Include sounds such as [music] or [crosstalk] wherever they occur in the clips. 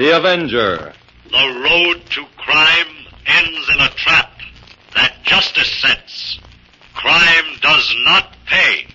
The Avenger. The road to crime ends in a trap that justice sets. Crime does not pay.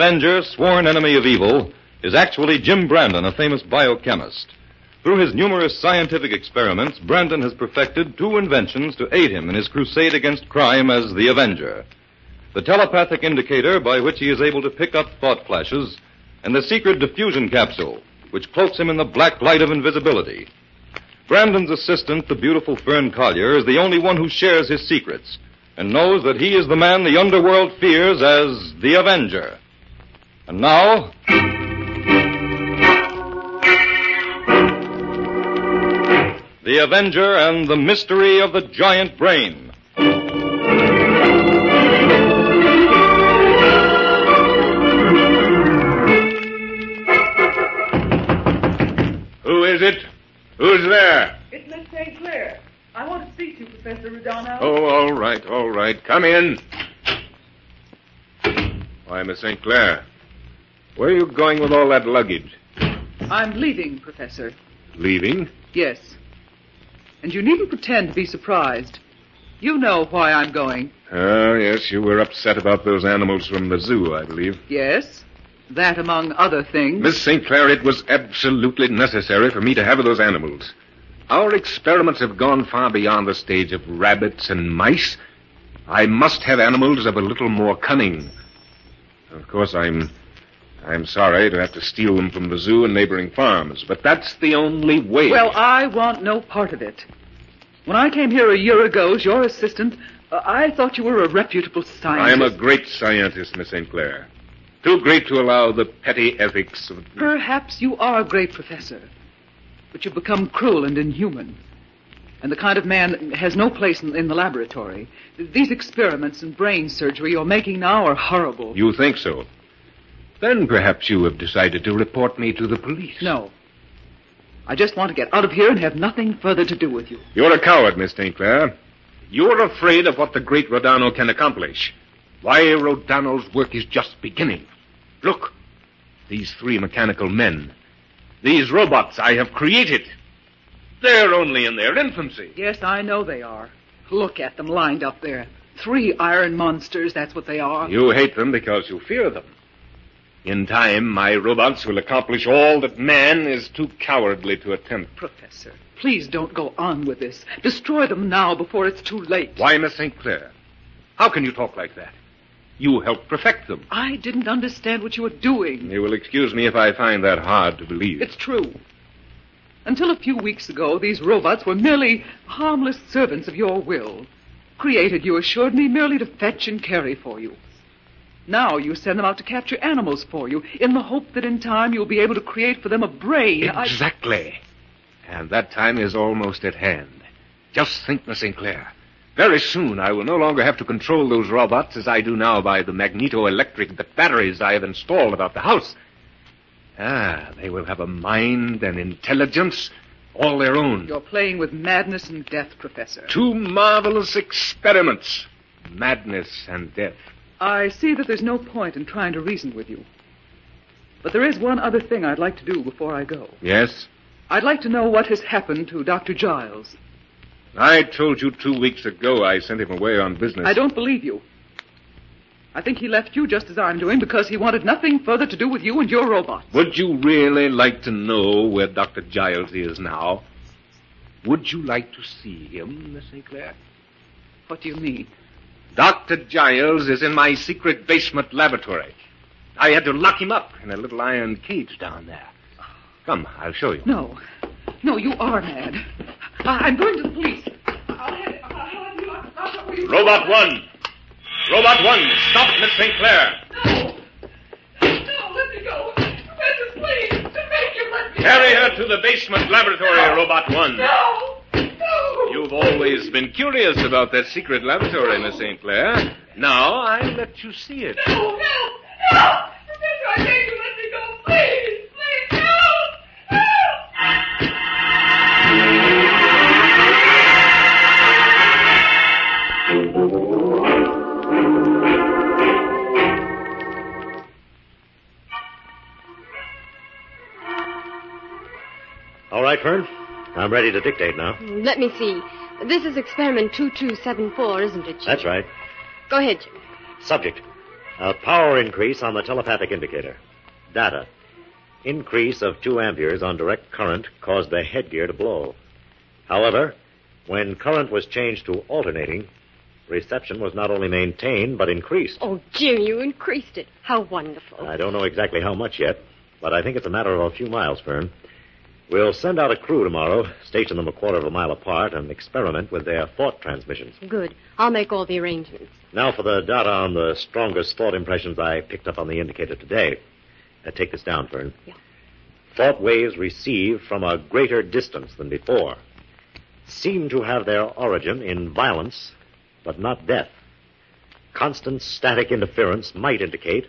Avenger, sworn enemy of evil, is actually Jim Brandon, a famous biochemist. Through his numerous scientific experiments, Brandon has perfected two inventions to aid him in his crusade against crime as the Avenger. The telepathic indicator by which he is able to pick up thought flashes, and the secret diffusion capsule, which cloaks him in the black light of invisibility. Brandon's assistant, the beautiful Fern Collier, is the only one who shares his secrets and knows that he is the man the underworld fears as the Avenger. And now, The Avenger and the Mystery of the Giant Brain. Who is it? Who's there? It's Miss St. Clair. I want to speak to you, Professor Rodano. Oh, all right, all right. Come in. Why, Miss St. Clair, where are you going with all that luggage? I'm leaving, Professor. Leaving? Yes. And you needn't pretend to be surprised. You know why I'm going. Oh, yes, you were upset about those animals from the zoo, I believe. Yes. That among other things. Miss St. Clair, it was absolutely necessary for me to have those animals. Our experiments have gone far beyond the stage of rabbits and mice. I must have animals of a little more cunning. Of course, I'm. I'm sorry to have to steal them from the zoo and neighboring farms, but that's the only way. Well, I want no part of it. When I came here a year ago as your assistant, uh, I thought you were a reputable scientist. I am a great scientist, Miss St. Clair. Too great to allow the petty ethics of. Perhaps you are a great professor, but you've become cruel and inhuman. And the kind of man has no place in, in the laboratory. These experiments and brain surgery you're making now are horrible. You think so? Then perhaps you have decided to report me to the police. No. I just want to get out of here and have nothing further to do with you. You're a coward, Miss St. Clair. You're afraid of what the great Rodano can accomplish. Why, Rodano's work is just beginning. Look, these three mechanical men, these robots I have created, they're only in their infancy. Yes, I know they are. Look at them lined up there. Three iron monsters, that's what they are. You hate them because you fear them. In time, my robots will accomplish all that man is too cowardly to attempt. Professor, please don't go on with this. Destroy them now before it's too late. Why, Miss St. Clair? How can you talk like that? You helped perfect them. I didn't understand what you were doing. You will excuse me if I find that hard to believe. It's true. Until a few weeks ago, these robots were merely harmless servants of your will. Created, you assured me, merely to fetch and carry for you. Now you send them out to capture animals for you, in the hope that in time you'll be able to create for them a brain. I- Exactly. And that time is almost at hand. Just think, Miss St. Clair. Very soon I will no longer have to control those robots as I do now by the magneto-electric batteries I have installed about the house. Ah, they will have a mind and intelligence All their own. You're playing with madness and death, Professor. Two marvelous experiments. Madness and death. I see that there's no point in trying to reason with you. But there is one other thing I'd like to do before I go. Yes? I'd like to know what has happened to Dr. Giles. I told you two weeks ago I sent him away on business. I don't believe you. I think he left you just as I'm doing because he wanted nothing further to do with you and your robots. Would you really like to know where Dr. Giles is now? Would you like to see him, Miss St. Clair? What do you mean? Dr. Giles is in my secret basement laboratory. I had to lock him up in a little iron cage down there. Come, I'll show you. No. No, you are mad. I- I'm going to the police. I'll have, I'll have you locked up where you- Robot one! Robot one, stop Miss St. Clair! No! No, let me go. Professor, please. To make you let me Carry her to the basement laboratory, Robot one. No! No! You've always been curious about that secret laboratory, Miss St. Clair. Now I'll let you see it. No, no, no! Professor, I beg you, let me go. Please, please, help! Help! All right, Fern. I'm ready to dictate now. Let me see. This is experiment 2274, isn't it, Jim? That's right. Go ahead, Jim. Subject. A power increase on the telepathic indicator. Data. Increase of 2 amperes on direct current caused the headgear to blow. However, when current was changed to alternating, reception was not only maintained but increased. Oh, Jim, you increased it. How wonderful. I don't know exactly how much yet, but I think it's a matter of a few miles, Fern. We'll send out a crew tomorrow, station them a quarter of a mile apart, and experiment with their thought transmissions. Good. I'll make all the arrangements. Now for the data on the strongest thought impressions I picked up on the indicator today. Uh, take this down, Fern. Yeah. Thought waves received from a greater distance than before seem to have their origin in violence, but not death. Constant static interference might indicate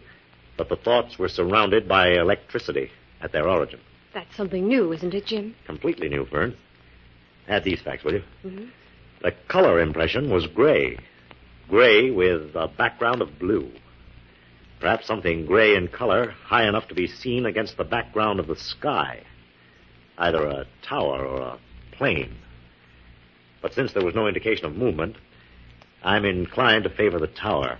that the thoughts were surrounded by electricity at their origin. That's something new, isn't it, Jim? Completely new, Fern. Add these facts, will you? Mhm. The color impression was gray. Gray with a background of blue. Perhaps something gray in color, high enough to be seen against the background of the sky. Either a tower or a plane. But since there was no indication of movement, I'm inclined to favor the tower.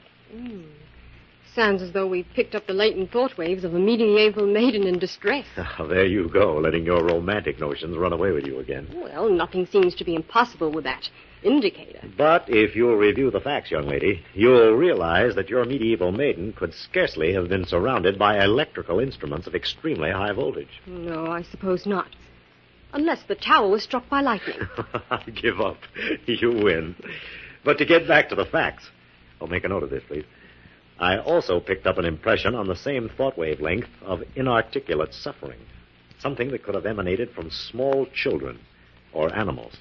Sounds as though we've picked up the latent thought waves of a medieval maiden in distress. [laughs] Ah, there you go, letting your romantic notions run away with you again. Well, nothing seems to be impossible with that indicator. But if you'll review the facts, young lady, you'll realize that your medieval maiden could scarcely have been surrounded by electrical instruments of extremely high voltage. [laughs] No, I suppose not. Unless the tower was struck by lightning. I [laughs] give up. You win. But to get back to the facts, I'll make a note of this, please. I also picked up an impression on the same thought wavelength of inarticulate suffering. Something that could have emanated from small children or animals.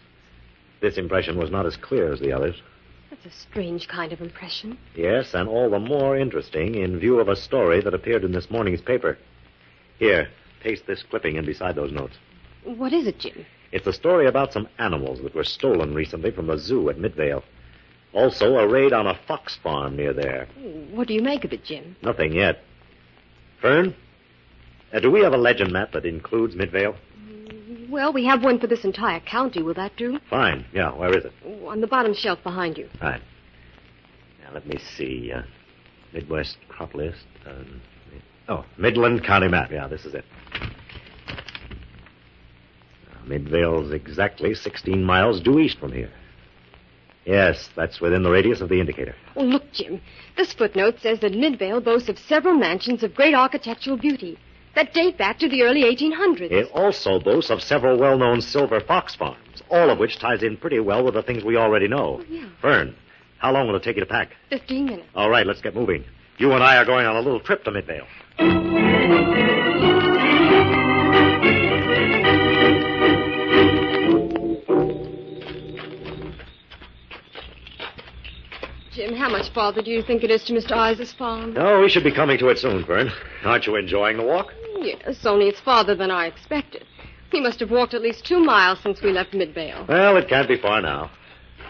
This impression was not as clear as the others. That's a strange kind of impression. Yes, and all the more interesting in view of a story that appeared in this morning's paper. Here, paste this clipping in beside those notes. What is it, Jim? It's a story about some animals that were stolen recently from the zoo at Midvale. Also, a raid on a fox farm near there. What do you make of it, Jim? Nothing yet. Fern, uh, do we have a legend map that includes Midvale? Well, we have one for this entire county. Will that do? Fine. Yeah, where is it? On the bottom shelf behind you. Fine. Now, let me see. Uh, Midwest crop list. Um, oh, Midland County map. Yeah, this is it. Now, Midvale's exactly 16 miles due east from here. Yes, that's within the radius of the indicator. Oh, look, Jim. This footnote says that Midvale boasts of several mansions of great architectural beauty that date back to the early 1800s. It also boasts of several well-known silver fox farms, all of which ties in pretty well with the things we already know. Oh, yeah. Fern, how long will it take you to pack? Fifteen minutes. All right, let's get moving. You and I are going on a little trip to Midvale. Much farther do you think it is to Mr. Iser's farm? Oh, we should be coming to it soon, Fern. Aren't you enjoying the walk? Yes, only it's farther than I expected. He must have walked at least two miles since we left Midvale. Well, it can't be far now.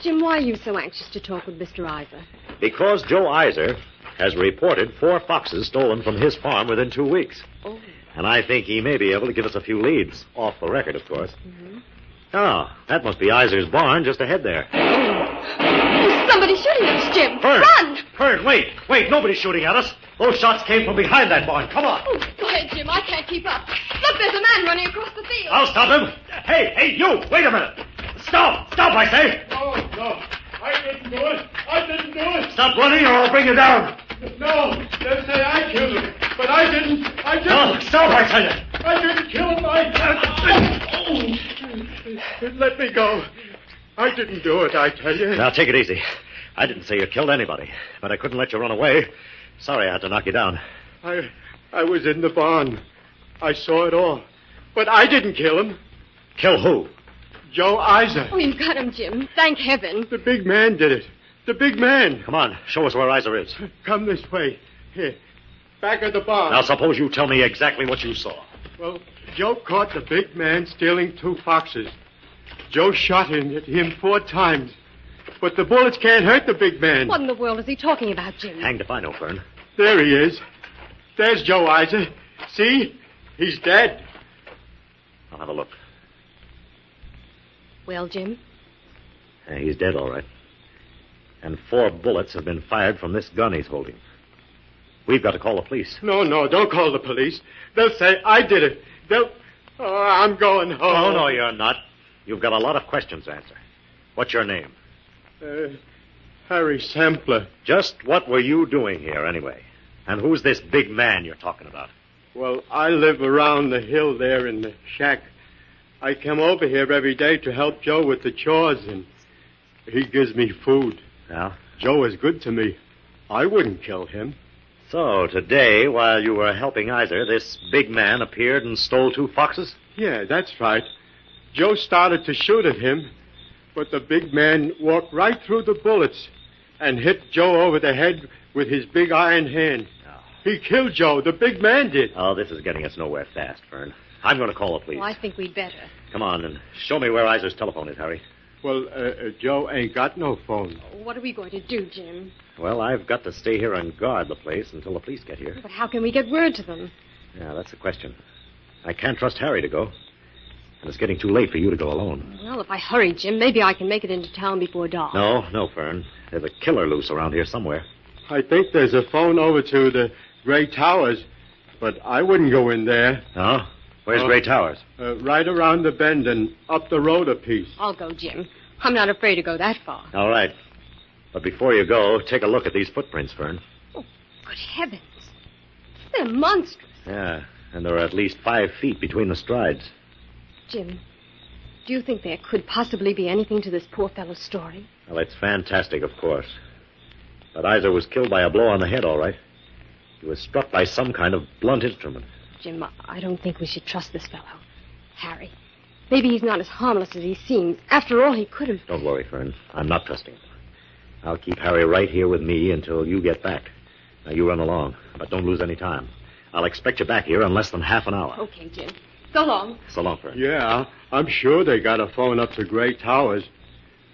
Jim, why are you so anxious to talk with Mr. Iser? Because Joe Iser has reported four foxes stolen from his farm within two weeks. Oh. And I think he may be able to give us a few leads. Off the record, of course. Mm-hmm. Oh, that must be Iser's barn just ahead there. There's somebody shooting at us, Jim. Fern! Run! Fern, wait! Wait, nobody's shooting at us. Those shots came from behind that barn. Come on. Oh, go ahead, Jim. I can't keep up. Look, there's a man running across the field. I'll stop him. Hey, hey, you! Wait a minute. Stop! Stop, I say! No, no. I didn't do it. I didn't do it. Stop running or I'll bring you down. No, they say I killed him. But I didn't. I oh, didn't. No, stop, I tell you. I didn't kill him. I... Oh. Let me go. I didn't do it, I tell you. Now, take it easy. I didn't say you killed anybody, but I couldn't let you run away. Sorry I had to knock you down. I, I was in the barn. I saw it all. But I didn't kill him. Kill who? Joe Iser. Oh, you've got him, Jim. Thank heaven. The big man did it. The big man. Come on, show us where Iser is. Come this way. Here. Back of the barn. Now, suppose you tell me exactly what you saw. Well, Joe caught the big man stealing two foxes. Joe shot him at him four times. But the bullets can't hurt the big man. What in the world is he talking about, Jim? Hanged if I know, Fern. There he is. There's Joe Iser. See? He's dead. I'll have a look. Well, Jim, Yeah, he's dead, all right. And four bullets have been fired from this gun he's holding. We've got to call the police. No, no, don't call the police. They'll say I did it. They'll. Oh, I'm going home. No, no, you're not. You've got a lot of questions to answer. What's your name? Uh, Harry Sampler. Just what were you doing here, anyway? And who's this big man you're talking about? Well, I live around the hill there in the shack. I come over here every day to help Joe with the chores, and he gives me food. Yeah? Joe is good to me. I wouldn't kill him. So, today, while you were helping Iser, this big man appeared and stole two foxes? Yeah, that's right. Joe started to shoot at him, but the big man walked right through the bullets and hit Joe over the head with his big iron hand. Oh. He killed Joe. The big man did. Oh, this is getting us nowhere fast, Fern. I'm going to call the police. well, I think we'd better. Come on and show me where Iser's telephone is, Harry. Well, uh, uh, Joe ain't got no phone. What are we going to do, Jim? Well, I've got to stay here and guard the place until the police get here. But how can we get word to them? Yeah, that's the question. I can't trust Harry to go. And it's getting too late for you to go alone. Well, if I hurry, Jim, maybe I can make it into town before dark. No, no, Fern. There's a killer loose around here somewhere. I think there's a phone over to the Gray Towers, but I wouldn't go in there. No? Where's Oh. Gray Towers? Uh, right around the bend and up the road a piece. I'll go, Jim. I'm not afraid to go that far. All right. But before you go, take a look at these footprints, Fern. Oh, good heavens. They're monstrous. Yeah, and there are at least five feet between the strides. Jim, do you think there could possibly be anything to this poor fellow's story? Well, it's fantastic, of course. But Iser was killed by a blow on the head, all right. He was struck by some kind of blunt instrument. Jim, I- I don't think we should trust this fellow. Harry. Maybe he's not as harmless as he seems. After all, he could have. Don't worry, Fern. I'm not trusting him. I'll keep Harry right here with me until you get back. Now, you run along, but don't lose any time. I'll expect you back here in less than half an hour. Okay, Jim. So long. So long, Fern. Yeah, I'm sure they got a phone up to Gray Towers.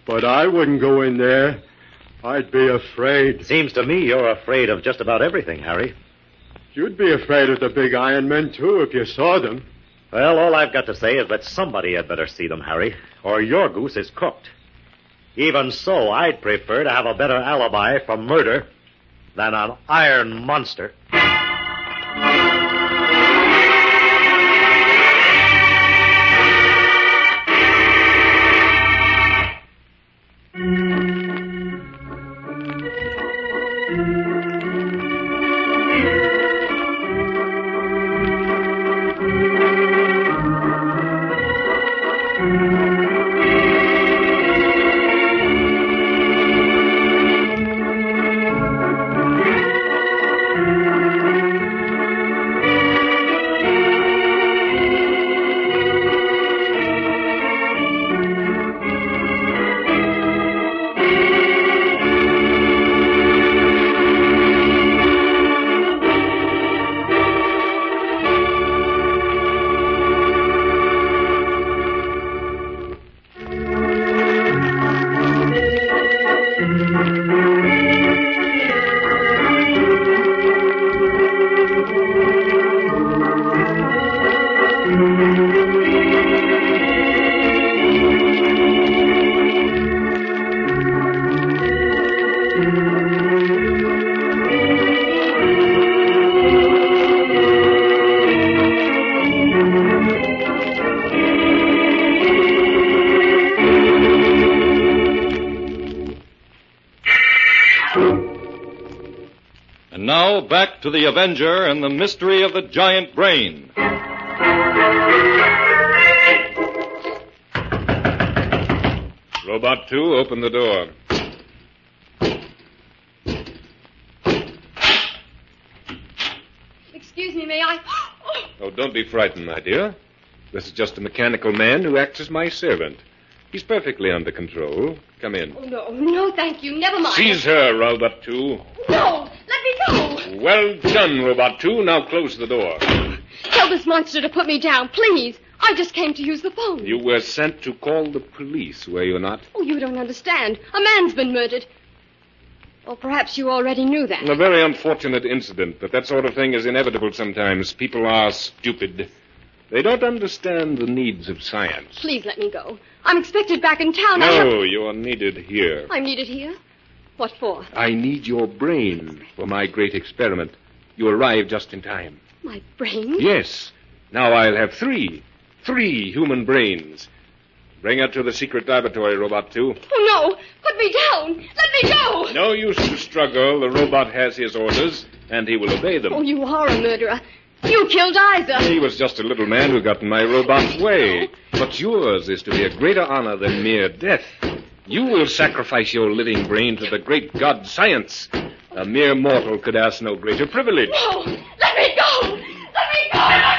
But I wouldn't go in there. I'd be afraid. Seems to me you're afraid of just about everything, Harry. You'd be afraid of the big iron men, too, if you saw them. Well, all I've got to say is that somebody had better see them, Harry, or your goose is cooked. Even so, I'd prefer to have a better alibi for murder than an iron monster. To the Avenger and the mystery of the giant brain. Robot 2, open the door. Excuse me, may I? [gasps] Oh, don't be frightened, my dear. This is just a mechanical man who acts as my servant. He's perfectly under control. Come in. Oh, no, no, thank you. Never mind. Seize her, Robot 2. No, let me go. Well done, Robot 2. Now close the door. Tell this monster to put me down, please. I just came to use the phone. You were sent to call the police, were you not? Oh, you don't understand. A man's been murdered. Or perhaps you already knew that. A very unfortunate incident, but that sort of thing is inevitable sometimes. People are stupid. They don't understand the needs of science. Please let me go. I'm expected back in town. Have... No, you are needed here. I'm needed here. What for? I need your brain for my great experiment. You arrived just in time. My brain? Yes. Now I'll have three. Three human brains. Bring her to the secret laboratory, Robot 2. Oh, no. Put me down. Let me go. No use to struggle. The robot has his orders, and he will obey them. Oh, you are a murderer. You killed Iser. He was just a little man who got in my robot's way. But yours is to be a greater honor than mere death. You will sacrifice your living brain to the great god science. A mere mortal could ask no greater privilege. No. Let me go. Let me go. Let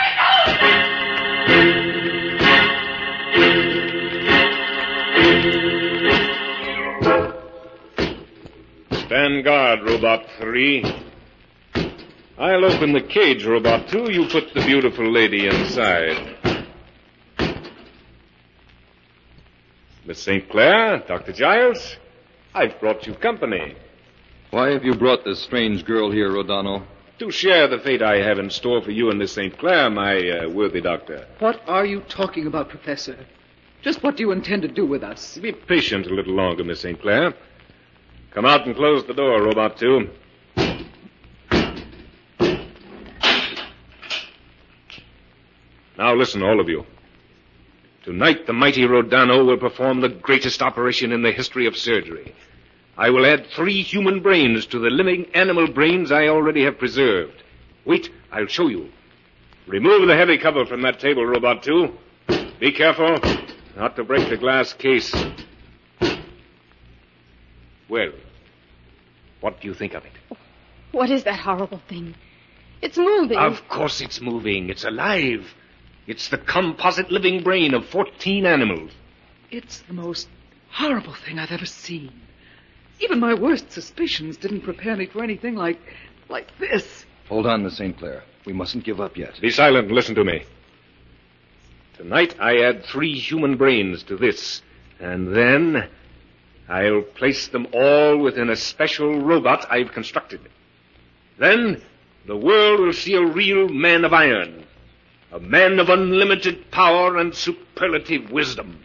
me go. Stand guard, Robot 3. I'll open the cage, Robot 2. You put the beautiful lady inside. Miss St. Clair, Dr. Giles, I've brought you company. Why have you brought this strange girl here, Rodano? To share the fate I have in store for you and Miss St. Clair, my uh, worthy doctor. What are you talking about, Professor? Just what do you intend to do with us? Be patient a little longer, Miss St. Clair. Come out and close the door, Robot 2. Now listen, all of you. Tonight, the mighty Rodano will perform the greatest operation in the history of surgery. I will add three human brains to the living animal brains I already have preserved. Wait, I'll show you. Remove the heavy cover from that table, Robot 2. Be careful not to break the glass case. Well, what do you think of it? What is that horrible thing? It's moving. Of course it's moving. It's alive. It's the composite living brain of 14 animals. It's the most horrible thing I've ever seen. Even my worst suspicions didn't prepare me for anything like like this. Hold on, Miss St. Clair. We mustn't give up yet. Be silent and listen to me. Tonight I add three human brains to this, and then I'll place them all within a special robot I've constructed. Then the world will see a real man of iron, a man of unlimited power and superlative wisdom.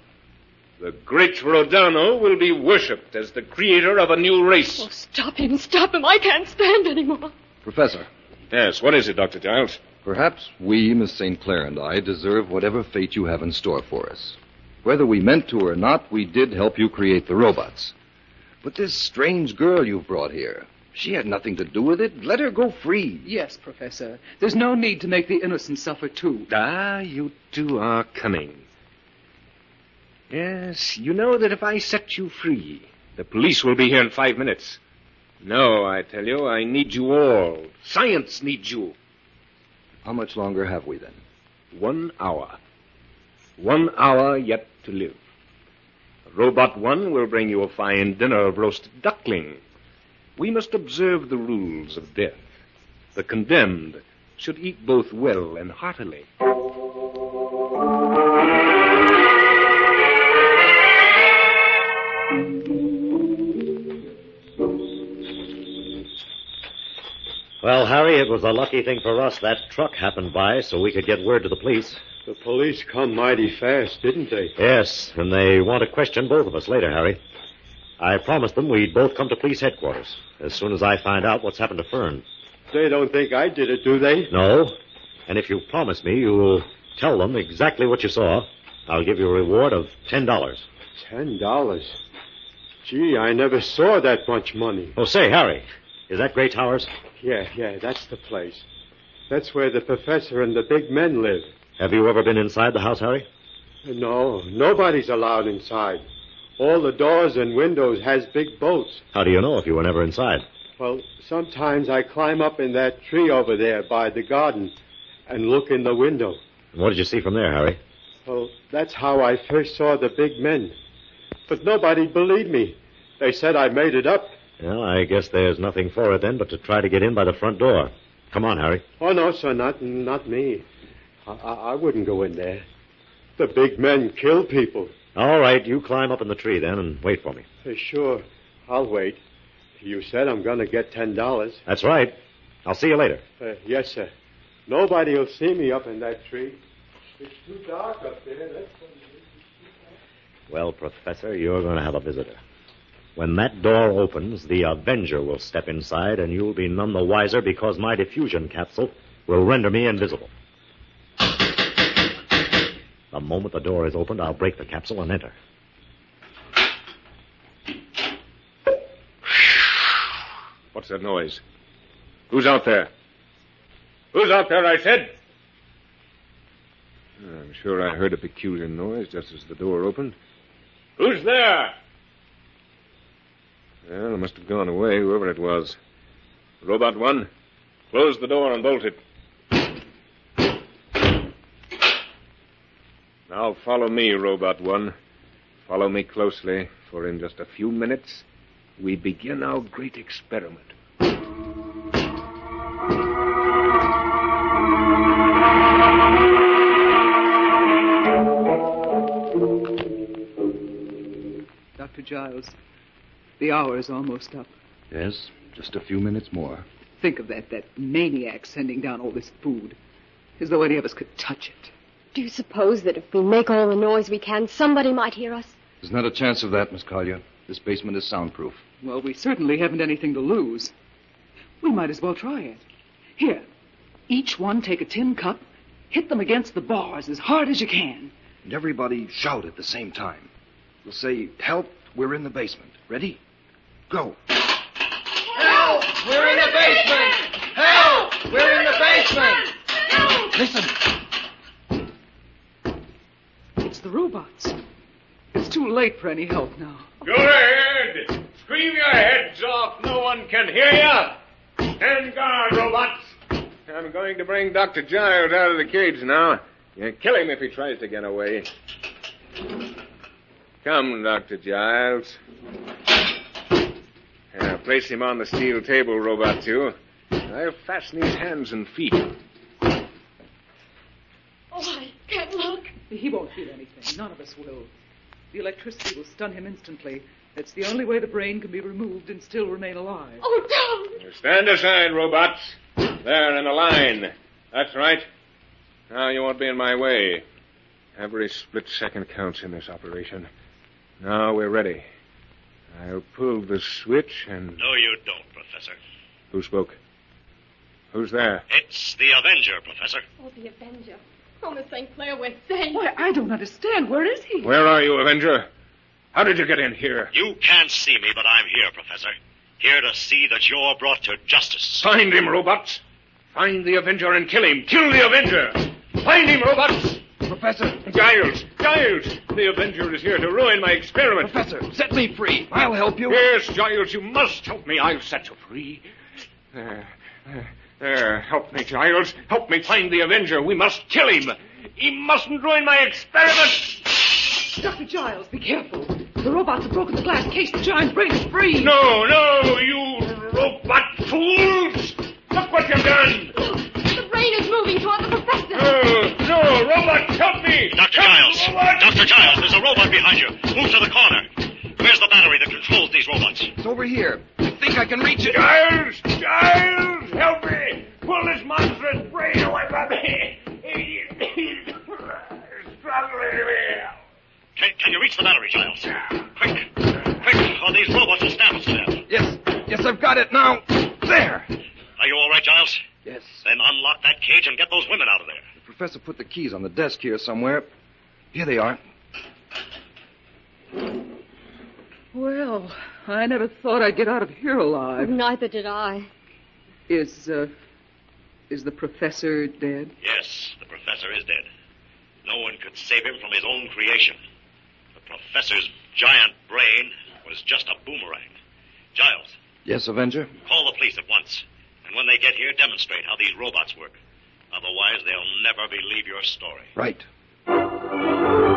The great Rodano will be worshipped as the creator of a new race. Oh, stop him, stop him. I can't stand anymore. Professor, Yes, what is it, Dr. Giles? perhaps we, Miss St. Clair and I, deserve whatever fate you have in store for us. Whether we meant to or not, we did help you create the robots. But this strange girl you've brought here, she had nothing to do with it. Let her go free. Yes, Professor. There's no need to make the innocent suffer too. Ah, you two are cunning. Yes, you know that if I set you free, the police will be here in five minutes. No, I tell you, I need you all. Science needs you. How much longer have we then? One hour. One hour yet to live. Robot One will bring you a fine dinner of roasted duckling. We must observe the rules of death. The condemned should eat both well and heartily. Well, Harry, it was a lucky thing for us that truck happened by so we could get word to the police. The police come mighty fast, didn't they? Yes, and they want to question both of us later, Harry. I promised them we'd both come to police headquarters as soon as I find out what's happened to Fern. They don't think I did it, do they? No? And if you promise me you'll tell them exactly what you saw, I'll give you a reward of ten dollars. Ten dollars. Gee, I never saw that much money. Oh, say, Harry, Is that Gray Towers? Yeah, yeah, that's the place. That's where the professor and the big men live. Have you ever been inside the house, Harry? No, nobody's allowed inside. All the doors and windows has big bolts. How do you know if you were never inside? Well, sometimes I climb up in that tree over there by the garden and look in the window. And What did you see from there, Harry? Well, that's how I first saw the big men. But nobody believed me. They said I made it up. Well, I guess there's nothing for it then but to try to get in by the front door. Come on, Harry. Oh, no, sir, not, not me. I, I, I wouldn't go in there. The big men kill people. All right, you climb up in the tree then and wait for me. Sure, I'll wait. You said I'm going to get ten dollars. That's right. I'll see you later. Uh, yes, sir. Nobody will see me up in that tree. It's too dark up there. That's Well, Professor, you're going to have a visitor. When that door opens, the Avenger will step inside, and you'll be none the wiser because my diffusion capsule will render me invisible. The moment the door is opened, I'll break the capsule and enter. What's that noise? Who's out there? Who's out there, I said? I'm sure I heard a peculiar noise just as the door opened. Who's there? Well, it must have gone away, whoever it was. Robot one, close the door and bolt it. Now follow me, Robot one. Follow me closely, for in just a few minutes we begin our great experiment. Dr. Giles, the hour is almost up. Yes, just a few minutes more. Think of that, that maniac sending down all this food. As though any of us could touch it. Do you suppose that if we make all the noise we can, somebody might hear us? There's not a chance of that, Miss Collier. This basement is soundproof. Well, we certainly haven't anything to lose. We might as well try it. Here, each one take a tin cup, hit them against the bars as hard as you can. And everybody shout at the same time. We'll say, Help, we're in the basement. Ready? Go. Help! We're in the basement! Help! We're in the basement! Listen. It's the robots. It's too late for any help now. Go ahead! Scream your heads off. No one can hear you. Stand guard, robots. I'm going to bring Dr. Giles out of the cage now. You kill him if he tries to get away. Come, Dr. Giles. Now, place him on the steel table, Robot 2. I'll fasten his hands and feet. Oh, I can't look. He won't feel anything. None of us will. The electricity will stun him instantly. It's the only way the brain can be removed and still remain alive. Oh, don't. Stand aside, robots. There in a line. That's right. Now you won't be in my way. Every split second counts in this operation. Now we're ready. I'll pull the switch and. No, you don't, Professor. Who spoke? Who's there? It's the Avenger, Professor. Oh, the Avenger. Oh, Miss St. Clair, we're safe. Why, I don't understand. Where is he? Where are you, Avenger? How did you get in here? You can't see me, but I'm here, Professor. Here to see that you're brought to justice. Find him, robots. Find the Avenger and kill him. Kill the Avenger. Find him, robots. Professor, Giles, Giles, the Avenger is here to ruin my experiment. Professor, set me free. I'll help you. Yes, Giles, you must help me. I'll set you free. There, there, there. Help me, Giles. Help me find the Avenger. We must kill him. He mustn't ruin my experiment. Dr. Giles, be careful. The robots have broken the glass case. The giant's brain is free. No, no, you robot fools! Look what you've done! The brain is moving toward the professor. No, no, robots, help me! Dr. Help, Giles! robots! Dr. Giles, there's a robot behind you. Move to the corner. Where's the battery that controls these robots? It's over here. I think I can reach it. Giles! Giles! Help me! Pull this monstrous brain away from me! He's struggling me. Can, can you reach the battery, Giles? Quick! Quick, or these robots will stamp us to death. Yes, yes, I've got it now. There. Are you all right, Giles? Yes. Then unlock that cage and get those women out of there. The professor put the keys on the desk here somewhere. Here they are. Well, I never thought I'd get out of here alive. Neither did I. Is, uh, is the professor dead? Yes, the professor is dead. No one could save him from his own creation. The professor's giant brain was just a boomerang. Giles, Yes, Avenger? call the police at once. And when they get here, demonstrate how these robots work. Otherwise, they'll never believe your story. Right.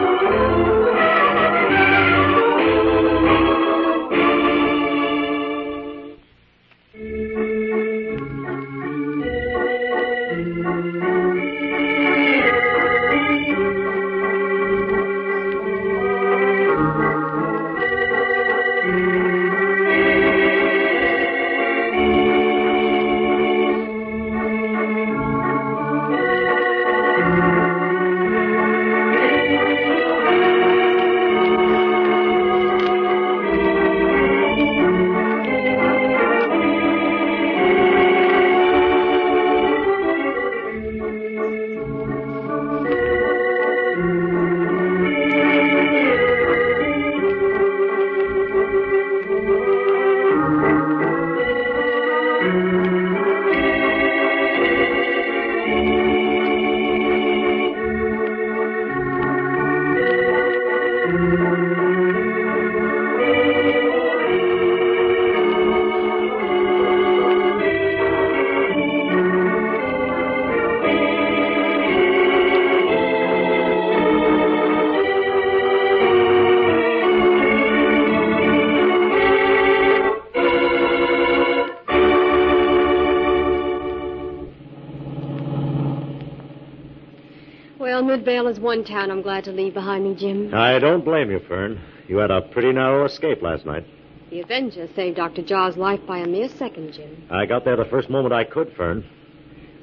Is one town I'm glad to leave behind me, Jim. I don't blame you, Fern. You had a pretty narrow escape last night. The Avenger saved Dr. Giles' life by a mere second, Jim. I got there the first moment I could, Fern.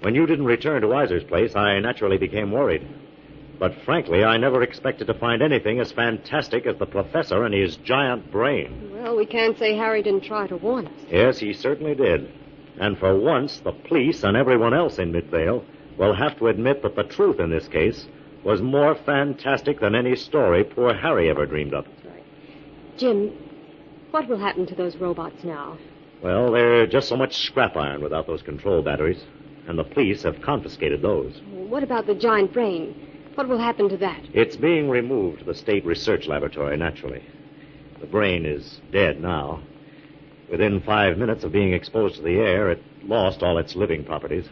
When you didn't return to Iser's place, I naturally became worried. But frankly, I never expected to find anything as fantastic as the professor and his giant brain. Well, we can't say Harry didn't try to warn us. Yes, he certainly did. And for once, the police and everyone else in Midvale will have to admit that the truth in this case was more fantastic than any story poor Harry ever dreamed up. Jim, what will happen to those robots now? Well, they're just so much scrap iron without those control batteries, and the police have confiscated those. What about the giant brain? What will happen to that? It's being removed to the State Research Laboratory, naturally. The brain is dead now. Within five minutes of being exposed to the air, it lost all its living properties.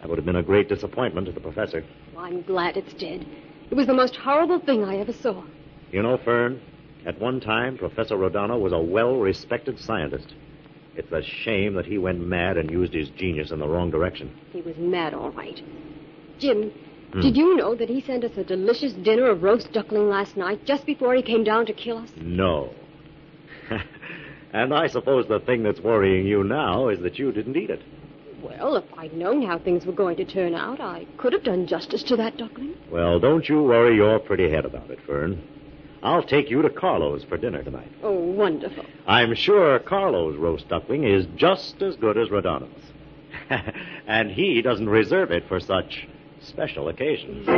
That would have been a great disappointment to the professor. Well, I'm glad it's dead. It was the most horrible thing I ever saw. You know, Fern, at one time, Professor Rodano was a well respected scientist. It's a shame that he went mad and used his genius in the wrong direction. He was mad, all right. Jim, Hmm. did you know that he sent us a delicious dinner of roast duckling last night, just before he came down to kill us? No. [laughs] and I suppose the thing that's worrying you now is that you didn't eat it. Well, if I'd known how things were going to turn out, I could have done justice to that duckling. Well, don't you worry your pretty head about it, Fern. I'll take you to Carlo's for dinner tonight. Oh, wonderful. I'm sure Carlo's roast duckling is just as good as Rodano's. [laughs] and he doesn't reserve it for such special occasions.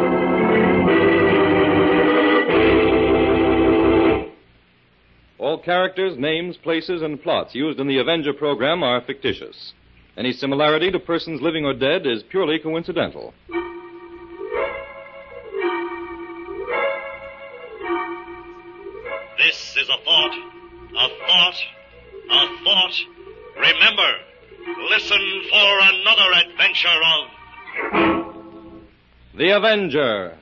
All characters, names, places, and plots used in the Avenger program are fictitious. Any similarity to persons living or dead is purely coincidental. This is a thought, a thought, a thought. Remember, listen for another adventure of The Avenger,